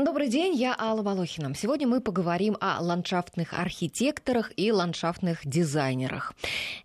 Добрый день, я Алла Волохина. Сегодня мы поговорим о ландшафтных архитекторах и ландшафтных дизайнерах.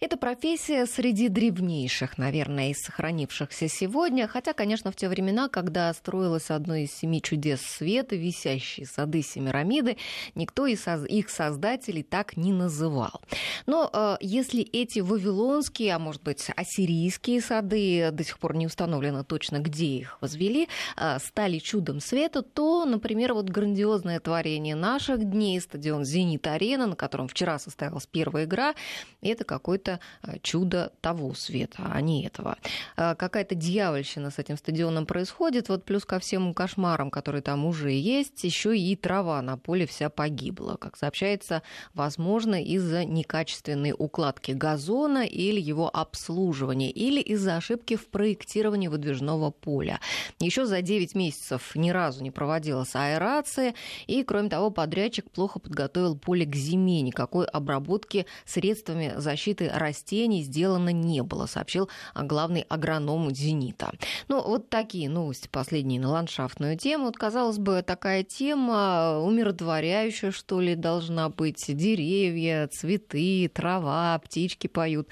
Это профессия среди древнейших, наверное, из сохранившихся сегодня, хотя, конечно, в те времена, когда строилось одно из семи чудес света, висящие сады Семирамиды, никто из их создателей так не называл. Но э, если эти вавилонские, а может быть, ассирийские сады, до сих пор не установлено точно, где их возвели, э, стали чудом света, то, например, например, вот грандиозное творение наших дней, стадион «Зенит-арена», на котором вчера состоялась первая игра, это какое-то э, чудо того света, а не этого. Э, какая-то дьявольщина с этим стадионом происходит, вот плюс ко всем кошмарам, которые там уже есть, еще и трава на поле вся погибла. Как сообщается, возможно, из-за некачественной укладки газона или его обслуживания, или из-за ошибки в проектировании выдвижного поля. Еще за 9 месяцев ни разу не проводилась аэрация. И, кроме того, подрядчик плохо подготовил поле к зиме. Никакой обработки средствами защиты растений сделано не было, сообщил главный агроном «Зенита». Ну, вот такие новости последние на ландшафтную тему. Вот, казалось бы, такая тема умиротворяющая, что ли, должна быть. Деревья, цветы, трава, птички поют.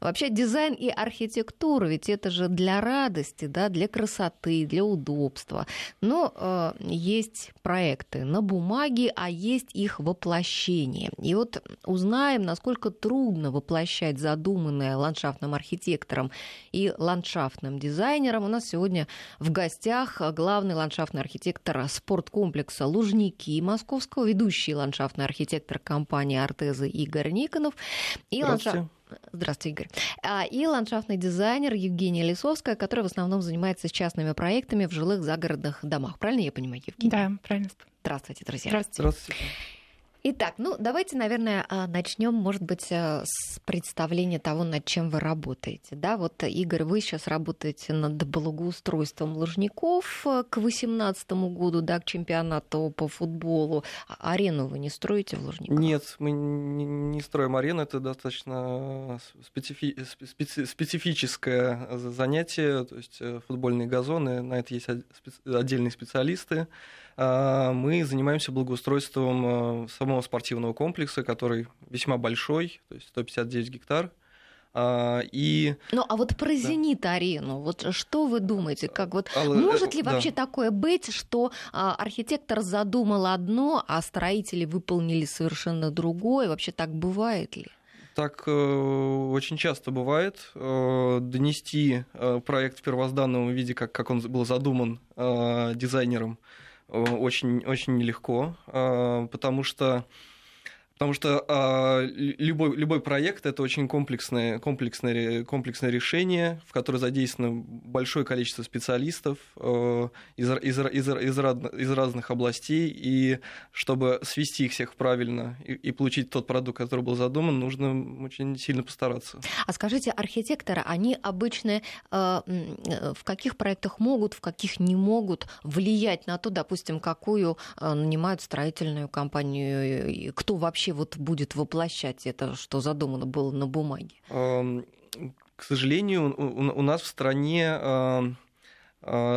Вообще дизайн и архитектура, ведь это же для радости, да, для красоты, для удобства. Но э, есть проекты на бумаге, а есть их воплощение. И вот узнаем, насколько трудно воплощать задуманное ландшафтным архитектором и ландшафтным дизайнером. У нас сегодня в гостях главный ландшафтный архитектор спорткомплекса «Лужники» Московского, ведущий ландшафтный архитектор компании «Артеза» Игорь Никонов и ландшафт Здравствуйте, Игорь. А, и ландшафтный дизайнер Евгения Лисовская, которая в основном занимается частными проектами в жилых загородных домах. Правильно я понимаю, Евгения? Да, правильно. Здравствуйте, друзья. Здравствуйте. Здравствуйте. Итак, ну давайте, наверное, а, начнем, может быть, э, с представления того, над чем вы работаете. Да, вот, Игорь, вы сейчас работаете над благоустройством Лужников э, к 2018 году, да, к чемпионату по футболу. А арену вы не строите в Лужниках? Нет, мы не строим арену, это достаточно специфи... специ... специфическое занятие, то есть э, футбольные газоны, на это есть отдельные специалисты. А, мы занимаемся благоустройством э, самого спортивного комплекса, который весьма большой, то есть 159 гектар. А, и... Ну, а вот про да. «Зенит-арену», вот что вы думаете? Как вот, а, может ли вообще да. такое быть, что а, архитектор задумал одно, а строители выполнили совершенно другое? Вообще так бывает ли? Так э, очень часто бывает. Э, донести э, проект в первозданном виде, как, как он был задуман э, дизайнером, Э, очень, очень нелегко, э, потому что Потому что э, любой, любой проект это очень комплексное, комплексное, комплексное решение, в которое задействовано большое количество специалистов э, из, из, из, из, из разных областей. И чтобы свести их всех правильно и, и получить тот продукт, который был задуман, нужно очень сильно постараться. А скажите, архитекторы, они обычно э, в каких проектах могут, в каких не могут влиять на то, допустим, какую э, нанимают строительную компанию, кто вообще вообще вот будет воплощать это, что задумано было на бумаге? К сожалению, у нас в стране а,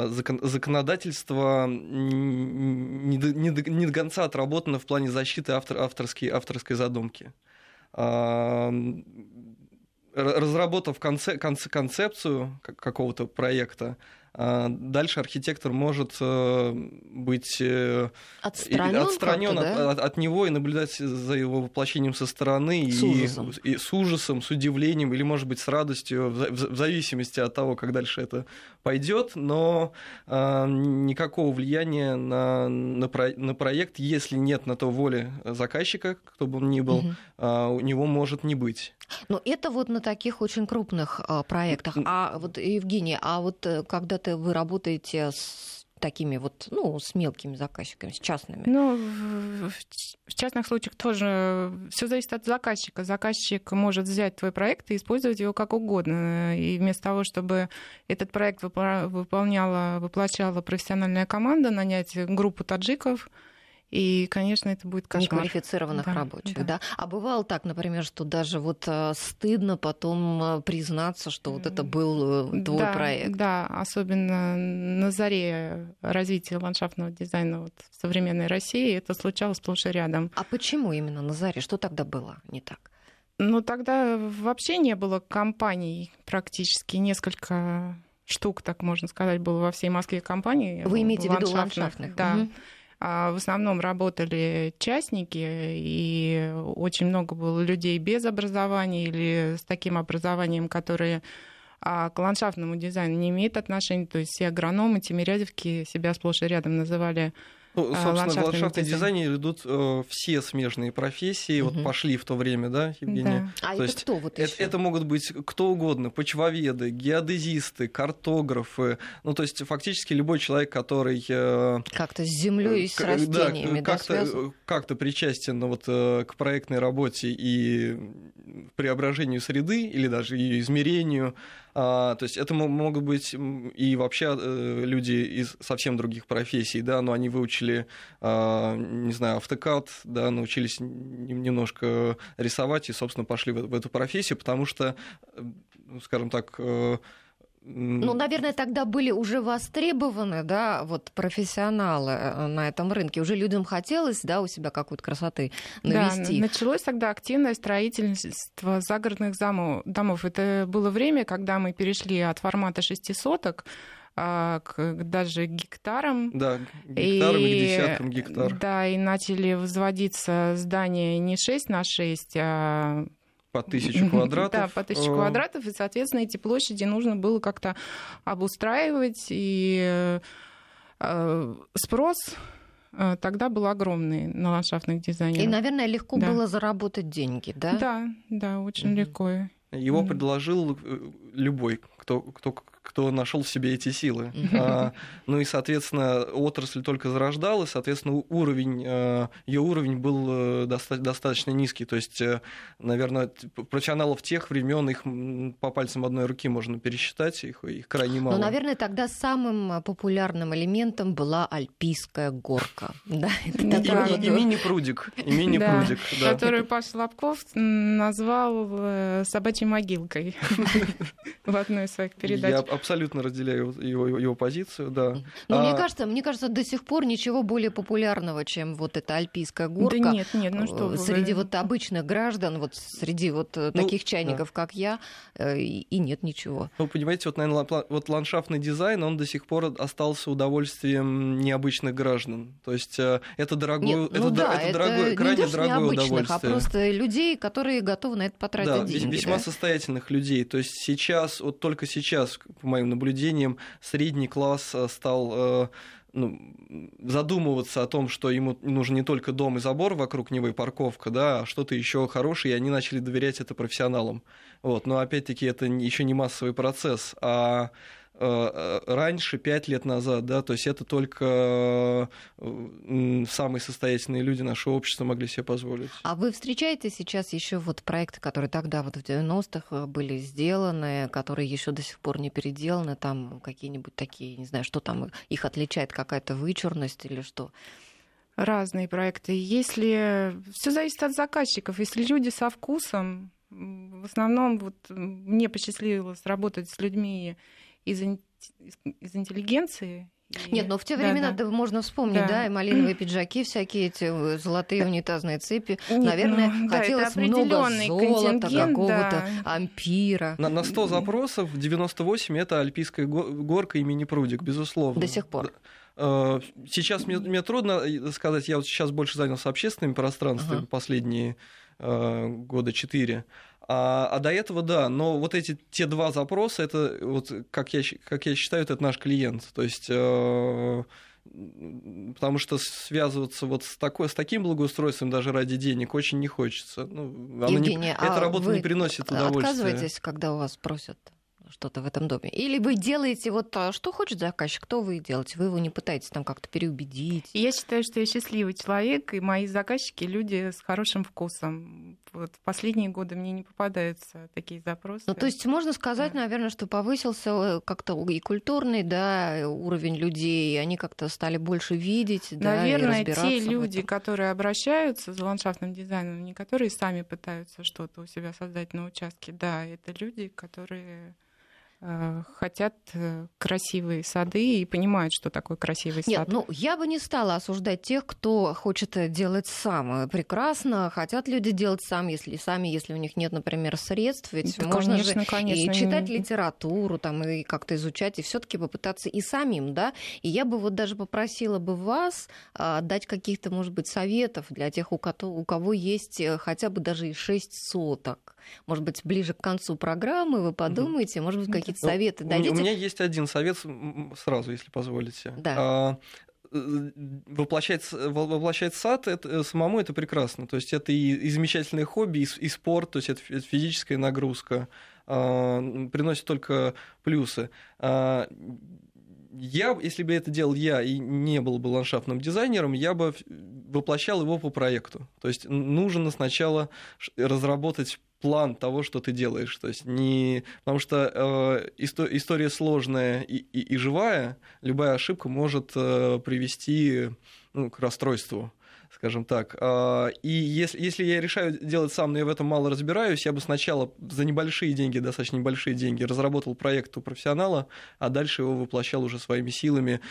законодательство не до, конца отработано в плане защиты автор, авторской, авторской задумки. Разработав конце, конце, концепцию какого-то проекта, дальше архитектор может э, быть э, отстранен, да? от, от него и наблюдать за его воплощением со стороны с и, ужасом. и с ужасом, с удивлением или, может быть, с радостью, в, в зависимости от того, как дальше это пойдет, но э, никакого влияния на, на, про, на проект, если нет на то воли заказчика, кто бы он ни был, угу. э, у него может не быть. Но это вот на таких очень крупных э, проектах. А вот, Евгения, а вот э, когда ты, вы работаете с такими вот, ну, с мелкими заказчиками, с частными? Ну, в частных случаях тоже все зависит от заказчика. Заказчик может взять твой проект и использовать его как угодно. И вместо того, чтобы этот проект выполняла, воплощала профессиональная команда, нанять группу таджиков, И, конечно, это будет кошмар. Неквалифицированных да, рабочих, да. да. А бывало так, например, что даже вот э, стыдно потом э, признаться, что вот это был э, твой да, проект. Да, особенно на заре развития ландшафтного дизайна вот в современной России это случалось сплошь и рядом. А почему именно на заре? Что тогда было не так? Ну, тогда вообще не было компаний практически, несколько штук, так можно сказать, было во всей Москве компаний. Вы имеете в виду ландшафтных? Да. Угу. В основном работали частники, и очень много было людей без образования или с таким образованием, которые а к ландшафтному дизайну не имеют отношения. То есть все агрономы Тимирязевки себя сплошь и рядом называли ну, а, собственно, в ландшафтном дизайне идут э, все смежные профессии, угу. вот пошли в то время, да, Евгения? Да. А то это есть кто вот это, это могут быть кто угодно, почвоведы, геодезисты, картографы, ну, то есть фактически любой человек, который... Э, как-то с землей и с растениями, да, как-то, да, как-то причастен ну, вот, э, к проектной работе и преображению среды или даже ее измерению, а, то есть это могут быть и вообще э, люди из совсем других профессий, да, но они выучили, а, не знаю, автокад, да, научились немножко рисовать и, собственно, пошли в эту профессию, потому что, э, скажем так, э, ну, наверное, тогда были уже востребованы, да, вот профессионалы э, на этом рынке. Уже людям хотелось, да, у себя какую-то красоты навести. Да, началось тогда активное строительство загородных домов. Это было время, когда мы перешли от формата шестисоток а, к даже гектарам. Да, гектарам и, или десяткам гектар. Да, и начали возводиться здания не 6 на 6, а по тысячу квадратов. Да, по тысячу квадратов, и, соответственно, эти площади нужно было как-то обустраивать, и э, спрос э, тогда был огромный на ландшафтных дизайнеров. И, наверное, легко да. было заработать деньги, да? Да, да, очень mm-hmm. легко. Его mm-hmm. предложил э, любой, кто, кто кто нашел в себе эти силы. А, ну и, соответственно, отрасль только зарождалась, соответственно, уровень, а, ее уровень был э, доста- достаточно низкий. То есть, э, наверное, профессионалов тех времен их по пальцам одной руки можно пересчитать, их, их крайне мало. Ну, наверное, тогда самым популярным элементом была альпийская горка. Да, и, мини-прудик. И мини-прудик да, Который Паша Лобков назвал э, собачьей могилкой в одной из своих передач абсолютно разделяю его, его позицию, да. Но а... мне кажется, мне кажется, до сих пор ничего более популярного, чем вот эта альпийская горка. Да нет, нет, ну что вы. Среди вот обычных граждан, вот среди вот э, ну, таких чайников, да. как я, э, и нет ничего. Ну, понимаете, вот, наверное, вот ландшафтный дизайн, он до сих пор остался удовольствием необычных граждан. То есть э, это дорогое, нет, ну это, да, это, это дорогое, крайне дорогое а удовольствие. а просто людей, которые готовы на это потратить да, деньги. весьма да? состоятельных людей. То есть сейчас, вот только сейчас, по моим наблюдениям, средний класс э, стал э, ну, задумываться о том, что ему нужен не только дом и забор вокруг него и парковка, да, а что-то еще хорошее, и они начали доверять это профессионалам. Вот. Но опять-таки это еще не массовый процесс, а раньше, пять лет назад, да, то есть это только э, самые состоятельные люди нашего общества могли себе позволить. А вы встречаете сейчас еще вот проекты, которые тогда вот в 90-х были сделаны, которые еще до сих пор не переделаны, там какие-нибудь такие, не знаю, что там их отличает, какая-то вычурность или что? Разные проекты. Если все зависит от заказчиков, если люди со вкусом, в основном вот мне посчастливилось работать с людьми из, из интеллигенции. Нет, но в те времена да, да. можно вспомнить, да. да, и малиновые пиджаки всякие, эти э, золотые унитазные цепи. Нет, Наверное, ну, хотелось да, много золота, какого-то да. ампира. На, на 100 запросов 98 это альпийская горка имени Прудик, безусловно. До сих пор. Э, сейчас мне, мне трудно э, сказать, я вот сейчас больше занялся общественными пространствами ага. последние э, года четыре. А, а до этого, да, но вот эти те два запроса, это вот, как я, как я считаю, это наш клиент. То есть э, потому что связываться вот с, такой, с таким благоустройством даже ради денег очень не хочется. Ну, Евгения, не, а эта работа не приносит удовольствия. Отказываетесь, когда у вас просят что-то в этом доме? Или вы делаете вот а, что хочет заказчик, кто вы делаете? Вы его не пытаетесь там как-то переубедить? Я считаю, что я счастливый человек, и мои заказчики люди с хорошим вкусом. Вот в последние годы мне не попадаются такие запросы. Ну, то есть можно сказать, да. наверное, что повысился э, как-то и культурный, да, уровень людей, и они как-то стали больше видеть, наверное, да, те люди, которые обращаются за ландшафтным дизайном, не которые сами пытаются что-то у себя создать на участке, да, это люди, которые хотят э, красивые сады и понимают, что такое красивый Нет, сад. ну я бы не стала осуждать тех, кто хочет делать сам. Прекрасно, хотят люди делать сам, если сами, если у них нет, например, средств, ведь да, можно конечно, же конечно. и читать литературу, там и как-то изучать, и все-таки попытаться и самим, да. И я бы вот даже попросила бы вас а, дать каких-то, может быть, советов для тех, у кого, у кого есть э, хотя бы даже и 6 соток. Может быть, ближе к концу программы вы подумаете, mm-hmm. может быть, какие какие-то советы дадите? У меня есть один совет сразу, если позволите. Да а, э, воплощать, воплощать сад это, э, самому это прекрасно. То есть это и, и замечательное хобби, и, и спорт, то есть это, физическая нагрузка, э, приносит только плюсы. Э, я, если бы это делал я и не был бы ландшафтным дизайнером, я бы воплощал его по проекту. То есть нужно сначала разработать план того, что ты делаешь. То есть не... Потому что э, история сложная и, и, и живая, любая ошибка может э, привести ну, к расстройству скажем так. А, и если, если я решаю делать сам, но я в этом мало разбираюсь, я бы сначала за небольшие деньги, достаточно небольшие деньги, разработал проект у профессионала, а дальше его воплощал уже своими силами,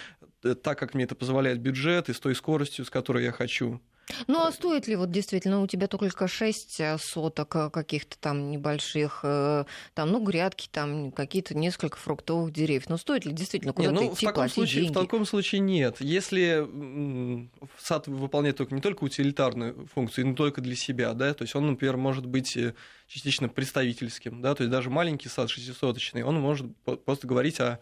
э, так как мне это позволяет бюджет и с той скоростью, с которой я хочу. Ну а стоит ли вот действительно у тебя только 6 э, соток э, каких-то там небольших, э, там, ну, грядки, там какие-то несколько фруктовых деревьев. Но стоит ли действительно куда-то ну, идти, в таком, случае, деньги? в таком случае нет. Если сад выполняет только не только утилитарную функцию, не только для себя, да, то есть он, например, может быть частично представительским, да, то есть даже маленький сад шестисоточный, он может просто говорить о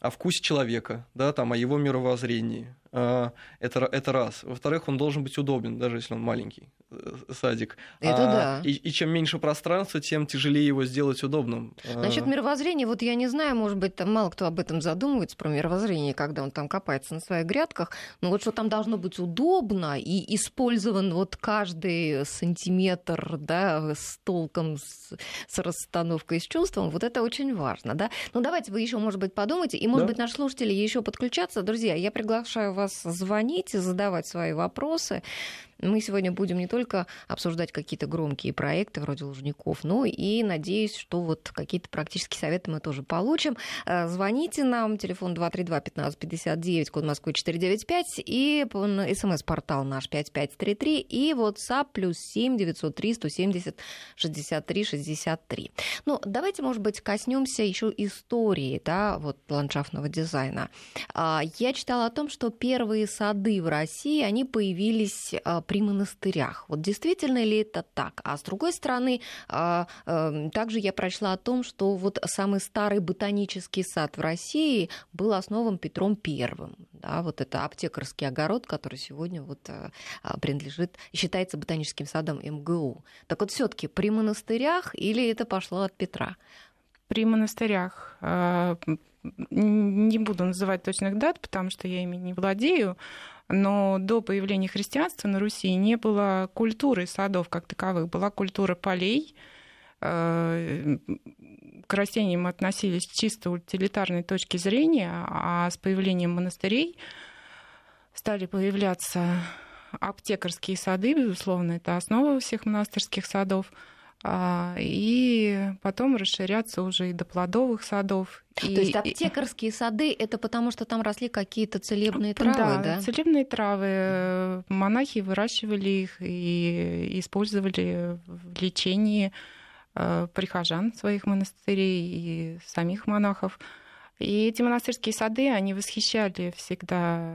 о вкусе человека, да, там, о его мировоззрении. А, это, это раз. Во-вторых, он должен быть удобен, даже если он маленький э, садик. Это а, да. И, и чем меньше пространства, тем тяжелее его сделать удобным. Насчет а. мировоззрения, вот я не знаю, может быть, там мало кто об этом задумывается, про мировоззрение, когда он там копается на своих грядках, но вот что там должно быть удобно и использован вот каждый сантиметр, да, с толком, с, с расстановкой, с чувством, вот это очень важно, да. Ну, давайте вы еще, может быть, подумайте, и, может да. быть, наши слушатели еще подключаться. Друзья, я приглашаю вас звонить и задавать свои вопросы. Мы сегодня будем не только обсуждать какие-то громкие проекты вроде Лужников, но и надеюсь, что вот какие-то практические советы мы тоже получим. Э, звоните нам, телефон 232-1559, код Москвы 495, и смс-портал наш 5533, и WhatsApp плюс 7 903 170 63 63. Ну, давайте, может быть, коснемся еще истории, да, вот ландшафтного дизайна. А, я читала о том, что первые сады в России, они появились а, при монастырях. Вот действительно ли это так? А с другой стороны, а, эм, также я прочла о том, что вот самый старый ботанический сад в России был основан Петром Первым. Да, вот это аптекарский огород, который сегодня вот э, а, принадлежит считается ботаническим садом МГУ. Так вот, все-таки при монастырях или это пошло от Петра? При монастырях. Не буду называть точных дат, потому что я ими не владею но до появления христианства на Руси не было культуры садов как таковых, была культура полей. Э, к растениям относились чисто утилитарной точки зрения, а с появлением монастырей стали появляться аптекарские сады, безусловно, это основа всех монастырских садов – и потом расширяться уже и до плодовых садов. То и, есть аптекарские сады это потому, что там росли какие-то целебные травы, да? Да, целебные травы. Монахи выращивали их и использовали в лечении э, прихожан своих монастырей и самих монахов. И эти монастырские сады, они восхищали всегда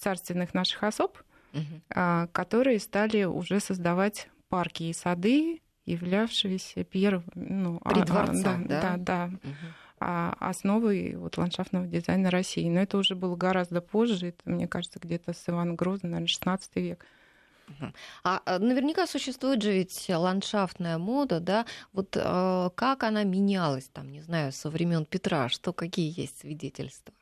царственных наших особ, угу. которые стали уже создавать парки и сады, являвшиеся первым, ну, При а, дворцах, а, да, да, да, да угу. основой вот ландшафтного дизайна России. Но это уже было гораздо позже, это, мне кажется, где-то с Ивана Гроза, наверное, 16 век. А э, наверняка существует же ведь ландшафтная мода, да? Вот э, как она менялась, там, не знаю, со времен Петра, что какие есть свидетельства?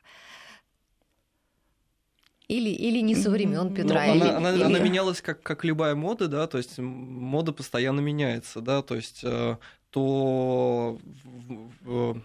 Или, или не со времен Петра. Ну, или, она, она, или... она менялась как, как любая мода, да, то есть мода постоянно меняется, да, то есть э, то в,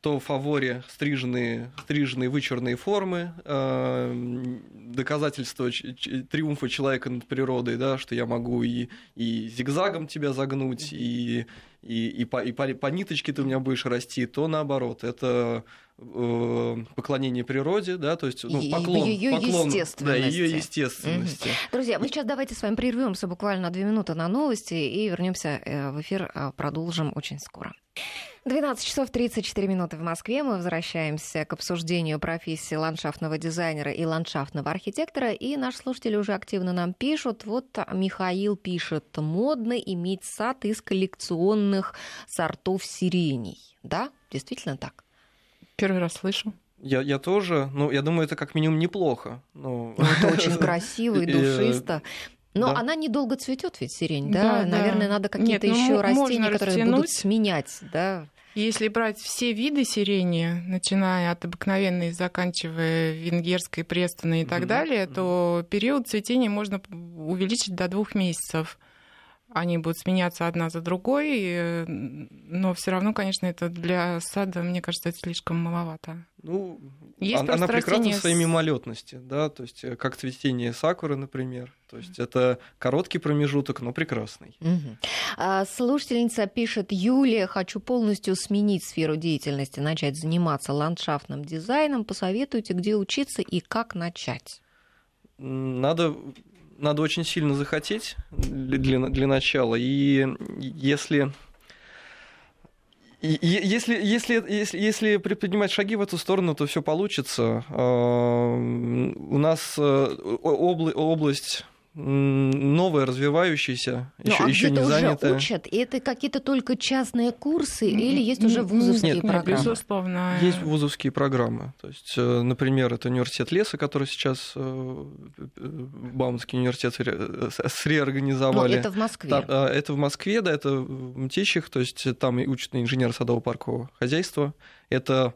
то в фаворе стриженные, стриженные вычурные формы, э, доказательство триумфа человека над природой, да, что я могу и, и зигзагом тебя загнуть, и, и, и, по, и по, по ниточке ты у меня будешь расти, то наоборот, это э, поклонение природе, да, то есть ну, поклон, ее поклон. Да, ее естественности. Угу. Друзья, мы сейчас давайте с вами прервемся буквально две минуты на новости и вернемся э, в эфир, э, продолжим очень скоро. 12 часов 34 минуты в Москве. Мы возвращаемся к обсуждению профессии ландшафтного дизайнера и ландшафтного архитектора. И наши слушатели уже активно нам пишут. Вот Михаил пишет, модно иметь сад из коллекционных сортов сирений. Да, действительно так? Первый раз слышу. Я, я тоже. Ну, я думаю, это как минимум неплохо. Ну, это очень красиво и душисто. Но да. она недолго цветет, ведь сирень, да? да Наверное, да. надо какие-то ну, еще растения, которые растянуть. будут сменять, да. Если брать все виды сирени, начиная от обыкновенной, заканчивая венгерской, престоной и так mm-hmm. далее, то период цветения можно увеличить до двух месяцев они будут сменяться одна за другой, но все равно, конечно, это для сада, мне кажется, это слишком маловато. Ну, Есть она, она прекрасна в своей мимолетности, да, то есть э, как цветение сакуры, например. То есть это короткий промежуток, но прекрасный. Угу. А, слушательница пишет, Юлия, хочу полностью сменить сферу деятельности, начать заниматься ландшафтным дизайном. Посоветуйте, где учиться и как начать. Надо надо очень сильно захотеть для, для начала. И если если, если, если, если предпринимать шаги в эту сторону, то все получится. А, у нас э, область новое, развивающееся, еще, ну, а еще не занятое. Уже учат? И это какие-то только частные курсы или есть уже вузовские нет, программы? Нет, безусловно. Есть вузовские программы. То есть, э, например, это университет леса, который сейчас э, Бауманский университет среорганизовали. Но это в Москве. Там, это в Москве, да, это в Мтищах, то есть там и учат инженер садово-паркового хозяйства. Это ну,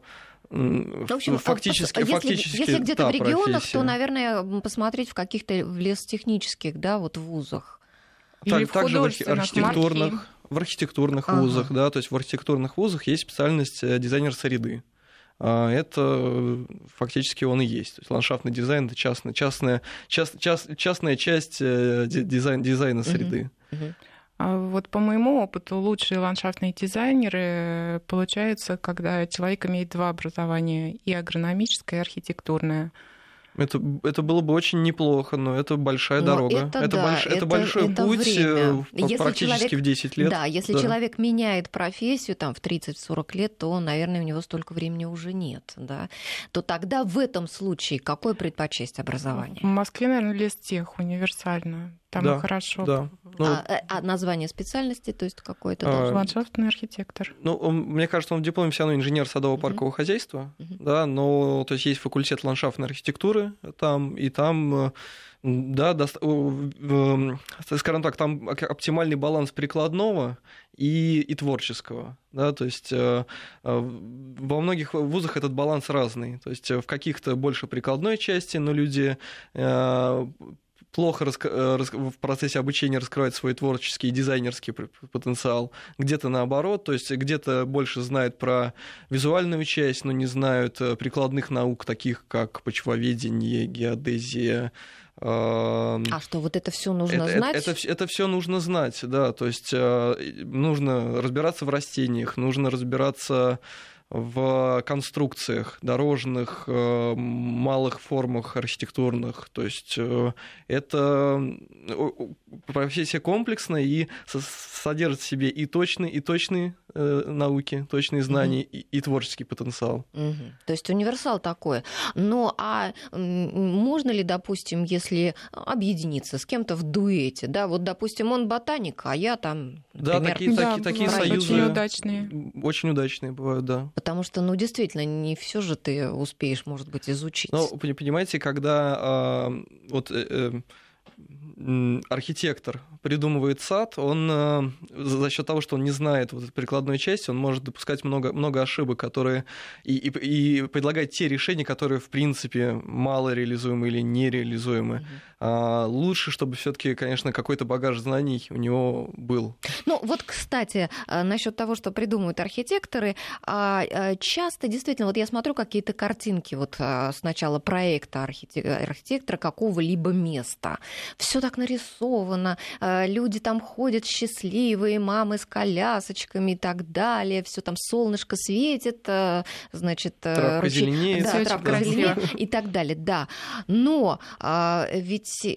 в общем, фактически, если, фактически если где-то в регионах, профессия. то, наверное, посмотреть в каких-то лесотехнических, да, вот вузах. Или так, в также в архитектурных, в архитектурных ага. вузах, да, то есть в архитектурных вузах есть специальность э, дизайнер среды. А это фактически он и есть. То есть ландшафтный дизайн это частная, частная, част, част, частная часть э, дизайн, дизайна среды. Угу. Угу. А вот по моему опыту лучшие ландшафтные дизайнеры получаются, когда человек имеет два образования, и агрономическое, и архитектурное. Это, это было бы очень неплохо, но это большая но дорога. Это, это, да, больш, это, это большой это путь время. Э, если практически человек, в 10 лет. Да, если да. человек меняет профессию там, в 30-40 лет, то, наверное, у него столько времени уже нет. Да? То тогда в этом случае какое предпочесть образование? В Москве, наверное, лестех универсально. Там да, хорошо. Да. Ну, а, э, а название специальности, то есть какой-то а, ландшафтный архитектор. Ну, он, мне кажется, он в дипломе все равно инженер садово-паркового uh-huh. хозяйства, uh-huh. да, но то есть есть факультет ландшафтной архитектуры там, и там э, да, до, скажем так, там оптимальный баланс прикладного и, и творческого. Да, то есть э, во многих вузах этот баланс разный. То есть в каких-то больше прикладной части, но люди плохо э, в процессе обучения раскрывает свой творческий и дизайнерский потенциал, где-то наоборот, то есть где-то больше знают про визуальную часть, но не знают э, прикладных наук, таких как почвоведение, геодезия, а что, вот это все нужно это, знать? Это, это, это все нужно знать, да. То есть э, нужно разбираться в растениях, нужно разбираться в конструкциях дорожных, э, малых формах архитектурных. То есть э, это профессия комплексная и содержит в себе и точные, и точные э, науки, точные знания, угу. и, и творческий потенциал. Угу. То есть универсал такой. Ну а можно ли, допустим, если объединиться с кем-то в дуэте, да, вот, допустим, он ботаник, а я там, например... Да, такие, да, такие, такие союзы... Очень удачные. Очень удачные бывают, да. Потому что, ну, действительно, не все же ты успеешь, может быть, изучить. Ну, понимаете, когда э, вот... Э, архитектор придумывает сад, он э, за счет того, что он не знает вот этой прикладной части, он может допускать много, много ошибок, которые и, и, и предлагать те решения, которые в принципе мало реализуемы или нереализуемы. Угу. А, лучше, чтобы все-таки, конечно, какой-то багаж знаний у него был. Ну вот, кстати, э, насчет того, что придумывают архитекторы, а, часто действительно, вот я смотрю какие-то картинки вот сначала проекта архитектора какого-либо места, все так нарисовано, люди там ходят счастливые, мамы с колясочками и так далее, все там солнышко светит, значит, травка ручей... зеленеет, да, травка зеленеет и так далее, да. Но а, ведь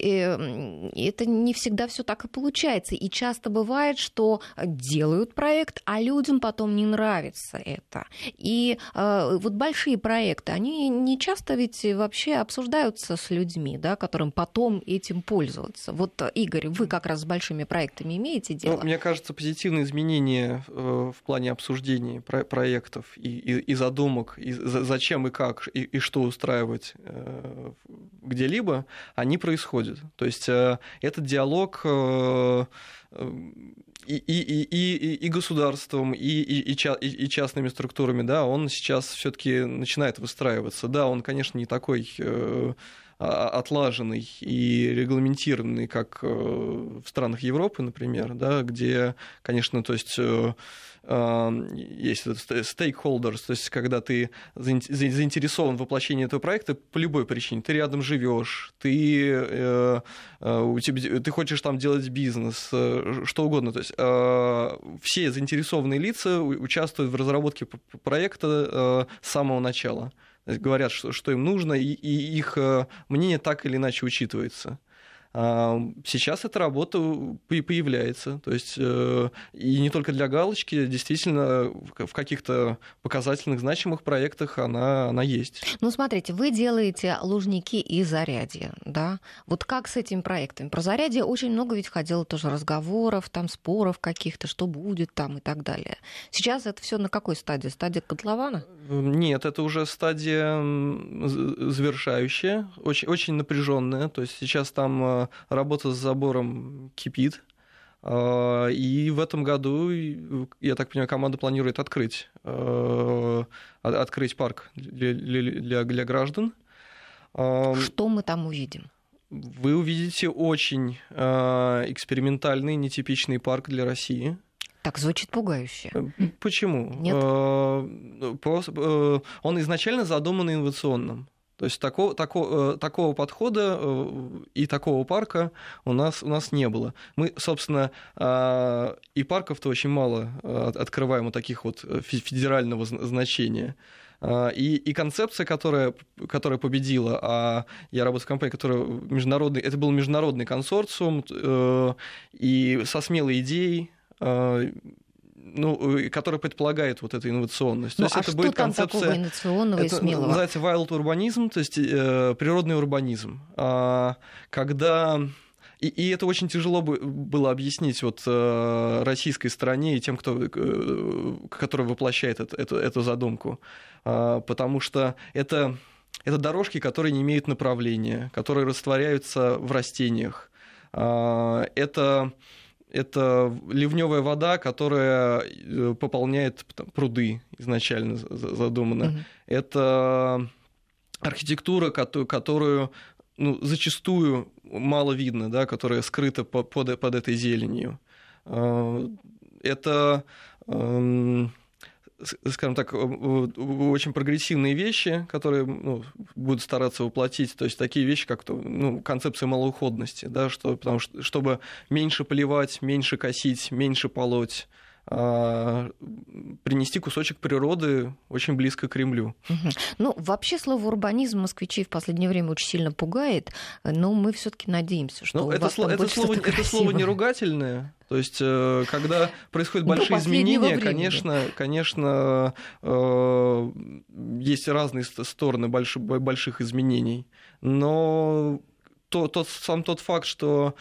это не всегда все так и получается, и часто бывает, что делают проект, а людям потом не нравится это. И вот большие проекты, они не часто ведь вообще обсуждаются с людьми, да, которым потом этим пользоваться. Вот, Игорь, вы как раз с большими проектами имеете дело? Ну, мне кажется, позитивные изменения э, в плане обсуждения проектов и, и, и задумок, и зачем и как, и, и что устраивать э, где-либо, они происходят. То есть э, этот диалог и, и, и, и, и государством, и, и, и, частными структурами, да, он сейчас все-таки начинает выстраиваться. Да, он, конечно, не такой а, отлаженный и регламентированный, как э, в странах Европы, например, да, где, конечно, то есть э, э, есть stakeholders, то есть когда ты заинтересован в воплощении этого проекта по любой причине, ты рядом живешь, ты, у тебя, ты хочешь там делать бизнес, что угодно, то есть все заинтересованные лица участвуют в разработке проекта с самого начала. Говорят, что, им нужно, и, их э, мнение так или иначе учитывается. А, сейчас эта работа появляется. То есть, э, и не только для галочки, действительно, в каких-то показательных, значимых проектах она, она есть. Ну, смотрите, вы делаете лужники и зарядье, да? Вот как с этими проектами? Про зарядье очень много ведь ходило тоже разговоров, там споров каких-то, что будет там и так далее. Сейчас это все на какой стадии? Стадия котлована? Нет, это уже стадия завершающая, очень, очень напряженная. То есть сейчас там э, работа с забором кипит. А, и в этом году, я так понимаю, команда планирует открыть, э, открыть парк для, для, для граждан. А, Что мы там увидим? Вы увидите очень э, экспериментальный, нетипичный парк для России. Так звучит пугающе. Э, почему? Нет? Он изначально задуман инновационным. То есть такого, такого, э, такого подхода э, и такого парка у нас, у нас не было. Мы, собственно, а, и парков-то очень мало э, открываем у таких вот федерального значения. И, и концепция, которая, которая победила, а я работаю в компании, которая международный, это был международный консорциум, и со смелой идеей ну, который предполагает вот эту инновационность. Ну, то есть а это что будет там концепция, такого инновационного это и смелого? называется wild урбанизм, то есть э, природный урбанизм. А, когда и, и это очень тяжело было объяснить вот э, российской стороне и тем, кто, э, который воплощает это, эту, эту задумку, э, потому что это это дорожки, которые не имеют направления, которые растворяются в растениях. Э, это это ливневая вода, которая э, пополняет там, пруды изначально задумано. Угу. Это архитектура, которую ну, зачастую мало видно, да, которая скрыта под, под этой зеленью. Э, это эм, скажем так, очень прогрессивные вещи, которые ну, будут стараться воплотить, то есть такие вещи, как ну, концепция малоуходности, да, что, потому что, чтобы меньше поливать, меньше косить, меньше полоть, принести кусочек природы очень близко к Кремлю. Ну, вообще слово урбанизм москвичей в последнее время очень сильно пугает, но мы все-таки надеемся, что ну, это, слово, это, слово, это слово не ругательное. То есть, э, когда происходят большие изменения, конечно, конечно, э, есть разные стороны больших изменений. Но то, тот, сам тот факт, что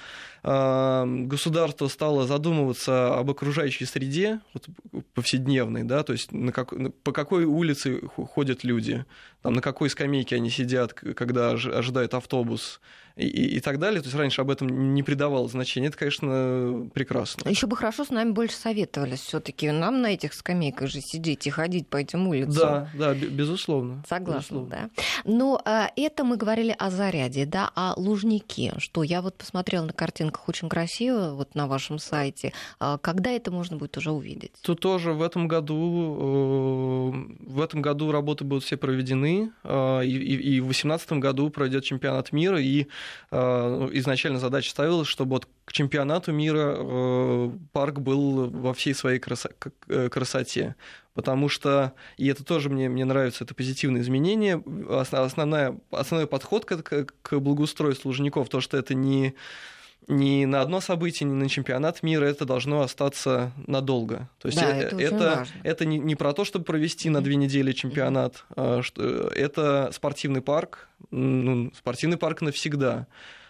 э, государство стало задумываться об окружающей среде вот, повседневной, да, то есть на как, по какой улице ходят люди, там, на какой скамейке они сидят, когда ожидают автобус, и, и так далее. То есть раньше об этом не придавал значения. Это, конечно, прекрасно. Еще бы хорошо с нами больше советовались все-таки. Нам на этих скамейках же сидеть и ходить по этим улицам. Да, да, безусловно. Согласна, безусловно. да. Но а, это мы говорили о заряде, да, о лужнике. Что я вот посмотрела на картинках очень красиво, вот на вашем сайте. А, когда это можно будет уже увидеть? Тут тоже в этом году, э, в этом году работы будут все проведены, э, и, и в 2018 году пройдет чемпионат мира, и изначально задача ставилась, чтобы вот к чемпионату мира парк был во всей своей красоте. Потому что, и это тоже мне, мне нравится, это позитивное изменение, основная, основной подход к, к благоустройству Лужников, то, что это не ни на одно событие, ни на чемпионат мира это должно остаться надолго. То есть да, это, это, это, это не, не про то, чтобы провести на две недели чемпионат, а, что, это спортивный парк, ну, спортивный парк навсегда.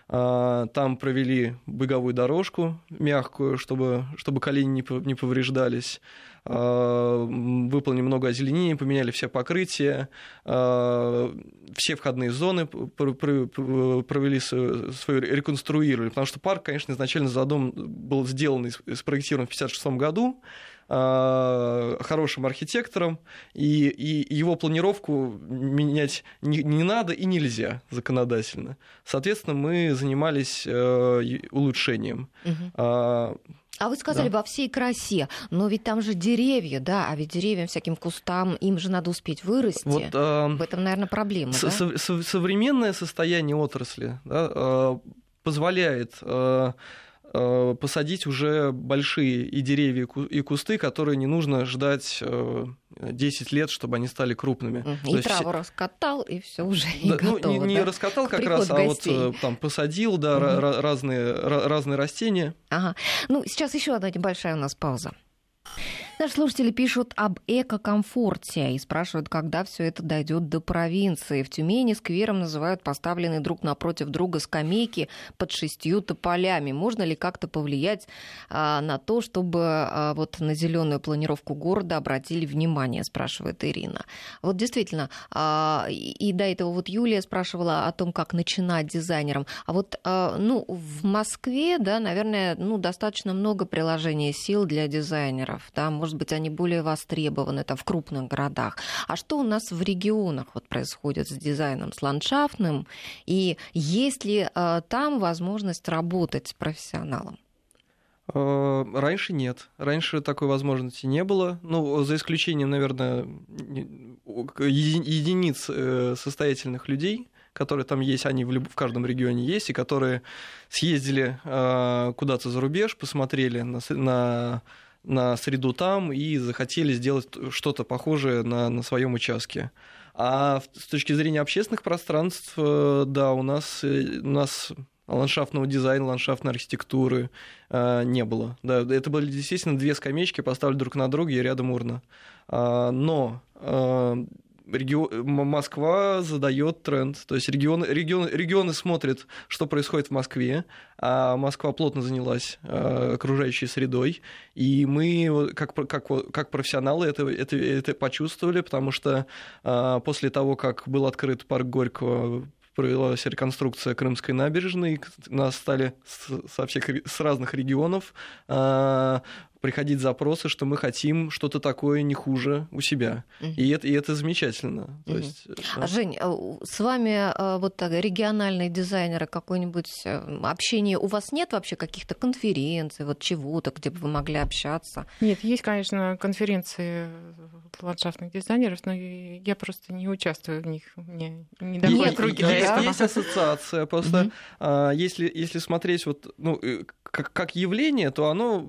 А, там провели беговую дорожку мягкую, чтобы, чтобы колени не повреждались. А, выполнили много озеленений, поменяли все покрытия, а, все входные зоны провели свою, реконструировали, потому что парк, конечно, изначально задум был сделан и спроектирован в 1956 году, а, хорошим архитектором, и, и его планировку менять не, не надо и нельзя законодательно. Соответственно, мы занимались э, улучшением. Угу. А вы сказали да. во всей красе, но ведь там же деревья, да, а ведь деревьям, всяким кустам, им же надо успеть вырасти. Вот, э, В этом, наверное, проблема. С- да? со- современное состояние отрасли да, э, позволяет Э, посадить уже большие и деревья, и кусты, которые не нужно ждать 10 э, лет, чтобы они стали крупными. И То траву есть... раскатал, и все уже да, готово, ну, не, не да? раскатал как раз, а вот э, там посадил, да, угу. разные, разные растения. Ага. Ну, сейчас еще одна небольшая у нас пауза. Наши слушатели пишут об экокомфорте и спрашивают, когда все это дойдет до провинции. В Тюмени сквером называют поставленные друг напротив друга скамейки под шестью тополями. Можно ли как-то повлиять а, на то, чтобы а, вот на зеленую планировку города обратили внимание, спрашивает Ирина. Вот действительно, а, и до этого вот Юлия спрашивала о том, как начинать дизайнером. А вот а, ну, в Москве, да, наверное, ну, достаточно много приложений сил для дизайнеров. Да, может быть, они более востребованы там, в крупных городах. А что у нас в регионах вот происходит с дизайном, с ландшафтным? И есть ли э, там возможность работать с профессионалом? Э, раньше нет. Раньше такой возможности не было. Ну, за исключением, наверное, единиц э, состоятельных людей, которые там есть, они в, люб... в каждом регионе есть, и которые съездили э, куда-то за рубеж, посмотрели на, на на среду там и захотели сделать что-то похожее на, на своем участке. А с точки зрения общественных пространств, э, да, у нас, э, у нас ландшафтного дизайна, ландшафтной архитектуры э, не было. Да, это были действительно две скамеечки, поставили друг на друга и рядом урна. А, но регион, Москва задает тренд. То есть регионы, регионы, регионы смотрят, что происходит в Москве, а Москва плотно занялась э, окружающей средой. И мы, как, как, как профессионалы, это, это, это почувствовали, потому что э, после того, как был открыт парк Горького провелась реконструкция Крымской набережной, нас стали со всех, с разных регионов э, приходить запросы, что мы хотим что-то такое не хуже у себя. Угу. И, это, и это замечательно. Угу. То есть, да. Жень, а с вами а, вот так, региональные дизайнеры, какое-нибудь э, общение у вас нет вообще каких-то конференций, вот чего-то, где бы вы могли общаться? Нет, есть, конечно, конференции ландшафтных дизайнеров, но я просто не участвую в них. Мне не доходит руки. Есть, да? есть ассоциация, просто а, если, если смотреть вот, ну, э, как, как явление, то оно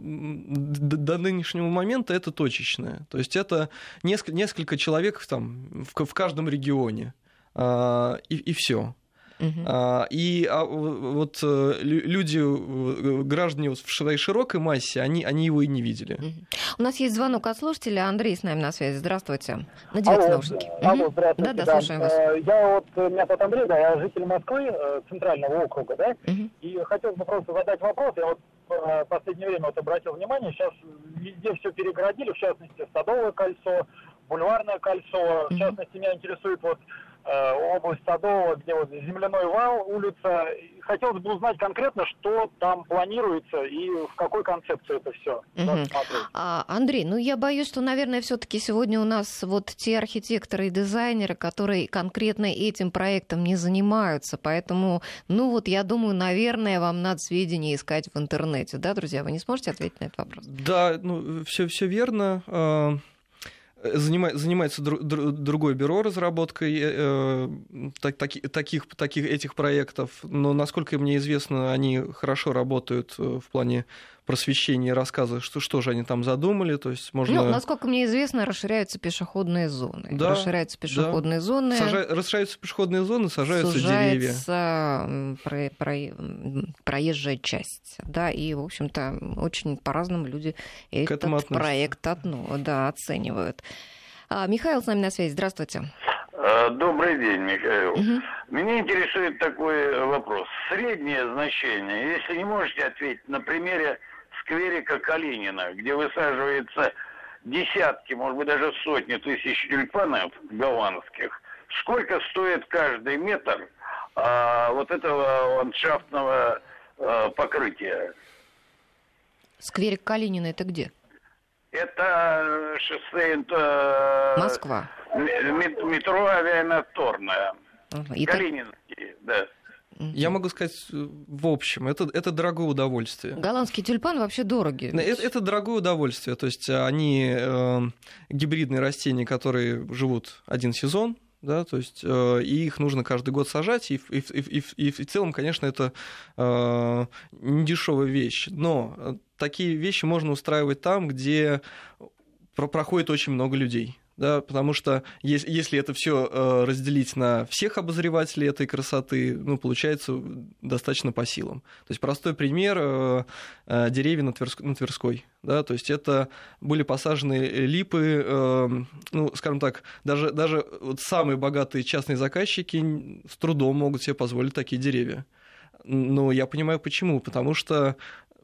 до, до нынешнего момента это точечное. То есть это несколько, несколько человек там, в, в каждом регионе. А, и, и все. Uh-huh. А, и а, вот э, люди, э, граждане в широкой массе, они, они его и не видели. Uh-huh. У нас есть звонок от слушателя. Андрей с нами на связи. Здравствуйте. Надевайте алло, наушники. Алло, здравствуйте. Да, да, слушаем вас. Э, я вот, меня зовут Андрей, да, я житель Москвы, центрального округа, да, uh-huh. и хотел бы просто задать вопрос. Я вот в последнее время вот обратил внимание, сейчас везде все перегородили, в частности, Садовое кольцо, Бульварное кольцо. В частности, меня интересует вот область Садового, где вот земляной вал, улица. Хотелось бы узнать конкретно, что там планируется и в какой концепции это все. Угу. А, Андрей, ну я боюсь, что, наверное, все-таки сегодня у нас вот те архитекторы и дизайнеры, которые конкретно этим проектом не занимаются, поэтому, ну вот я думаю, наверное, вам надо сведения искать в интернете, да, друзья? Вы не сможете ответить на этот вопрос? Да, ну все все верно. Занимает, занимается дру, дру, другое бюро разработкой э, так, таки, таких, таких этих проектов, но, насколько мне известно, они хорошо работают э, в плане просвещения рассказа, что, что же они там задумали. То есть можно... Ну, насколько мне известно, расширяются пешеходные зоны. Да, расширяются пешеходные да. зоны. Сажа... Расширяются пешеходные зоны, сажаются сужается деревья. Про... Про... проезжая часть. Да, и, в общем-то, очень по-разному люди К этот проект одно, да, оценивают. А, Михаил с нами на связи. Здравствуйте. А, добрый день, Михаил. Угу. Меня интересует такой вопрос. Среднее значение, если не можете ответить на примере скверика Калинина, где высаживается десятки, может быть, даже сотни тысяч тюльпанов голландских, сколько стоит каждый метр а, вот этого ландшафтного а, покрытия? Скверик Калинина это где? Это шоссе... Это... Москва. Метро авиамоторное. Ага. Калининский, да. Я могу сказать э, в общем, это, это дорогое удовольствие. Голландский тюльпан вообще дорогие. Это, это дорогое удовольствие. То есть они э, гибридные растения, которые живут один сезон, да, то есть э, и их нужно каждый год сажать, и, и, и, и, и в целом, конечно, это э, недешевая вещь. Но э, такие вещи можно устраивать там, где проходит очень много людей да, потому что если, если это все э, разделить на всех обозревателей этой красоты, ну, получается достаточно по силам. То есть простой пример э, э, деревья на, Тверск, на Тверской, да, то есть это были посажены липы, ну, скажем так, даже, даже вот самые богатые частные заказчики с трудом могут себе позволить такие деревья. Но я понимаю почему, потому что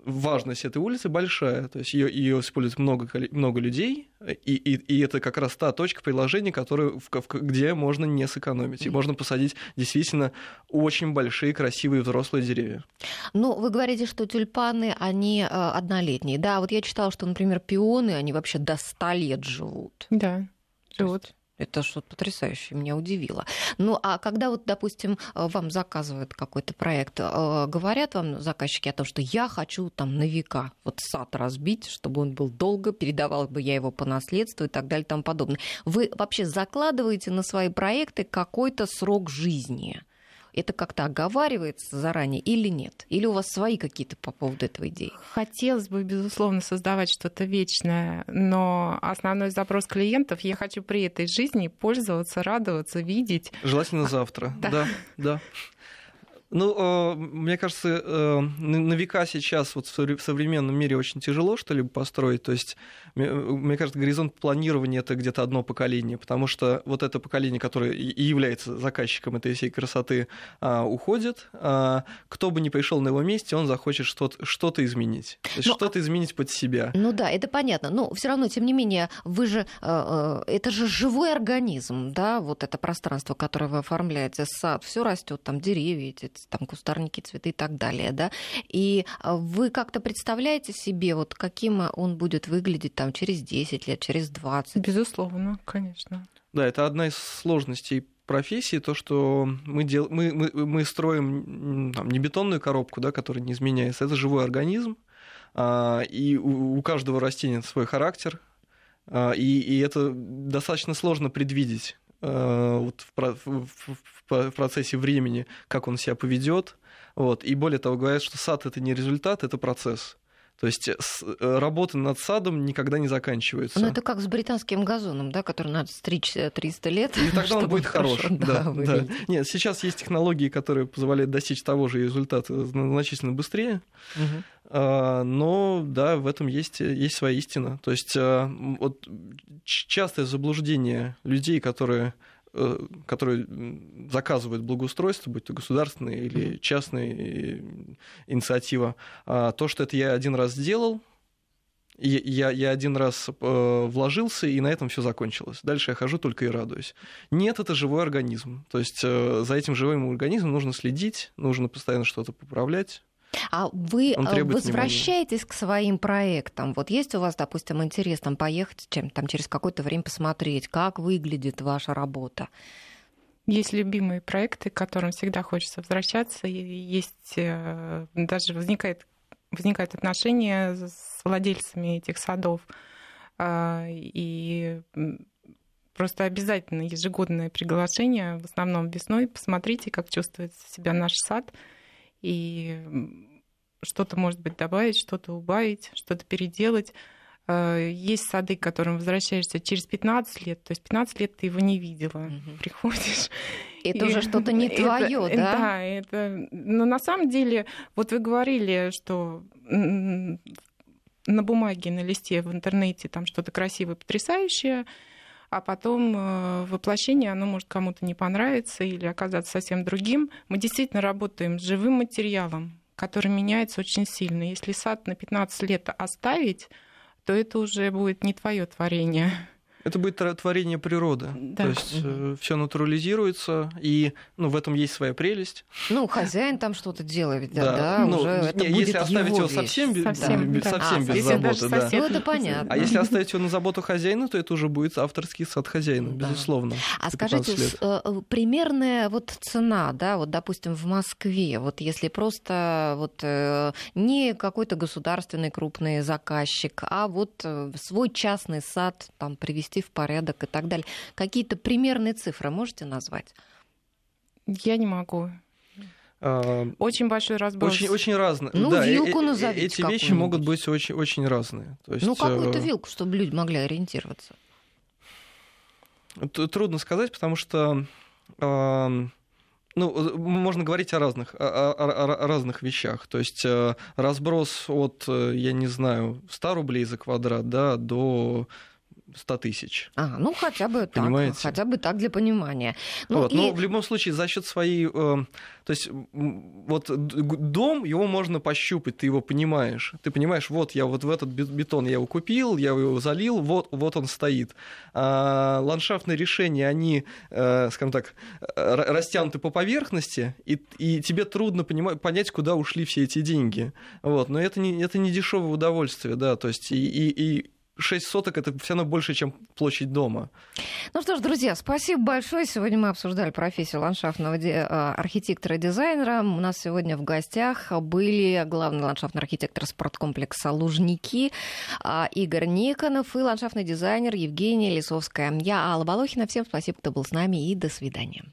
важность этой улицы большая, то есть ее, ее использует много, много людей, и, и, и это как раз та точка приложения, которую, в, где можно не сэкономить, и можно посадить действительно очень большие, красивые взрослые деревья. Ну, вы говорите, что тюльпаны, они э, однолетние, да, вот я читала, что, например, пионы, они вообще до 100 лет живут. Да, живут. Это что-то потрясающее, меня удивило. Ну, а когда вот, допустим, э, вам заказывают какой-то проект, э, говорят вам заказчики о том, что я хочу там на века вот сад разбить, чтобы он был долго, передавал бы я его по наследству и так далее и тому подобное. Вы вообще закладываете на свои проекты какой-то срок жизни? Это как-то оговаривается заранее или нет? Или у вас свои какие-то по поводу этого идеи? Хотелось бы, безусловно, создавать что-то вечное, но основной запрос клиентов я хочу при этой жизни пользоваться, радоваться, видеть. Желательно завтра. Да, да. да. Ну, э, мне кажется, э, на века сейчас вот в современном мире очень тяжело что-либо построить. То есть, мне кажется, горизонт планирования это где-то одно поколение, потому что вот это поколение, которое и является заказчиком этой всей красоты, а, уходит. А, кто бы ни пришел на его месте, он захочет что-то, что-то изменить. То есть, Но... что-то изменить под себя. Ну да, это понятно. Но все равно, тем не менее, вы же э, это же живой организм, да, вот это пространство, которое вы оформляете, сад, все растет, там деревья, эти там кустарники, цветы и так далее, да. И а, вы как-то представляете себе, вот каким он будет выглядеть там через 10 лет, через 20? Безусловно, конечно. Да, это одна из сложностей профессии, то, что мы, дел... мы, мы, мы строим там, не бетонную коробку, да, которая не изменяется, это живой организм, а, и у, у каждого растения свой характер, а, и, и это достаточно сложно предвидеть. Э, вот в, процессе времени, как он себя поведет. Вот. И более того, говорят, что сад это не результат, это процесс. То есть э, работа над садом никогда не заканчивается. Ну, это как с британским газоном, да, который надо стричь 300 лет. И тогда он будет хорош. Да, да, да. Нет, сейчас есть технологии, которые позволяют достичь того же результата значительно быстрее. Угу. Но да, в этом есть, есть своя истина. То есть вот частое заблуждение людей, которые Э, которые заказывают благоустройство, будь то государственная или частная инициатива, а то, что это я один раз сделал, я, я один раз э, вложился, и на этом все закончилось. Дальше я хожу только и радуюсь. Нет, это живой организм. То есть э, за этим живым организмом нужно следить, нужно постоянно что-то поправлять. А вы э, возвращаетесь внимания. к своим проектам? Вот есть у вас, допустим, интерес там поехать, чем там через какое-то время посмотреть, как выглядит ваша работа? Есть любимые проекты, к которым всегда хочется возвращаться. Есть э, даже возникает, возникают отношения с владельцами этих садов. А, и просто обязательно ежегодное приглашение, в основном весной. Посмотрите, как чувствует себя наш сад и что-то, может быть, добавить, что-то убавить, что-то переделать. Э, есть сады, к которым возвращаешься через 15 лет, то есть 15 лет ты его не видела, угу. приходишь. Это и уже что-то не твое, да? Да, это. Но на самом деле, вот вы говорили, что на бумаге, на листе в интернете там что-то красивое, потрясающее, а потом э, воплощение, оно может кому-то не понравиться или оказаться совсем другим. Мы действительно работаем с живым материалом, который меняется очень сильно. Если сад на 15 лет оставить, то это уже будет не твое творение. Это будет творение природы. Да. То есть угу. Э, все натурализируется, и ну, в этом есть своя прелесть. Ну, хозяин там что-то делает, да, да, да ну, уже не, это если оставить его, совсем, совсем, да. совсем а, без заботы, да. Ну, это понятно. А если оставить его на заботу хозяина, то это уже будет авторский сад хозяина, да. безусловно. А скажите, лет. Э, примерная вот цена, да, вот, допустим, в Москве, вот если просто вот э, не какой-то государственный крупный заказчик, а вот свой частный сад там привести привести в порядок и так далее. Какие-то примерные цифры можете назвать? Я не могу. А, очень большой разброс. Очень, очень разные. Ну, да, вилку назовите Эти вещи могут быть очень, очень разные. То есть, ну, какую-то э, вилку, чтобы люди могли ориентироваться. Трудно сказать, потому что ну, можно говорить о разных, о, о, о разных вещах. То есть э, разброс от, э, я не знаю, 100 рублей за квадрат да, до 100 тысяч. А, ну хотя бы Понимаете? так, хотя бы так для понимания. Ну, вот, и... Но в любом случае за счет своей, э, то есть вот дом его можно пощупать, ты его понимаешь, ты понимаешь, вот я вот в этот бетон я его купил, я его залил, вот вот он стоит. А ландшафтные решения они, э, скажем так, растянуты по поверхности, и, и тебе трудно понимать, понять, куда ушли все эти деньги. Вот, но это не это не дешевое удовольствие, да, то есть и, и, и 6 соток это все равно больше, чем площадь дома. Ну что ж, друзья, спасибо большое. Сегодня мы обсуждали профессию ландшафтного а, архитектора и дизайнера. У нас сегодня в гостях были главный ландшафтный архитектор спорткомплекса «Лужники» а, Игорь Никонов и ландшафтный дизайнер Евгения Лисовская. Я Алла Балохина. Всем спасибо, кто был с нами, и до свидания.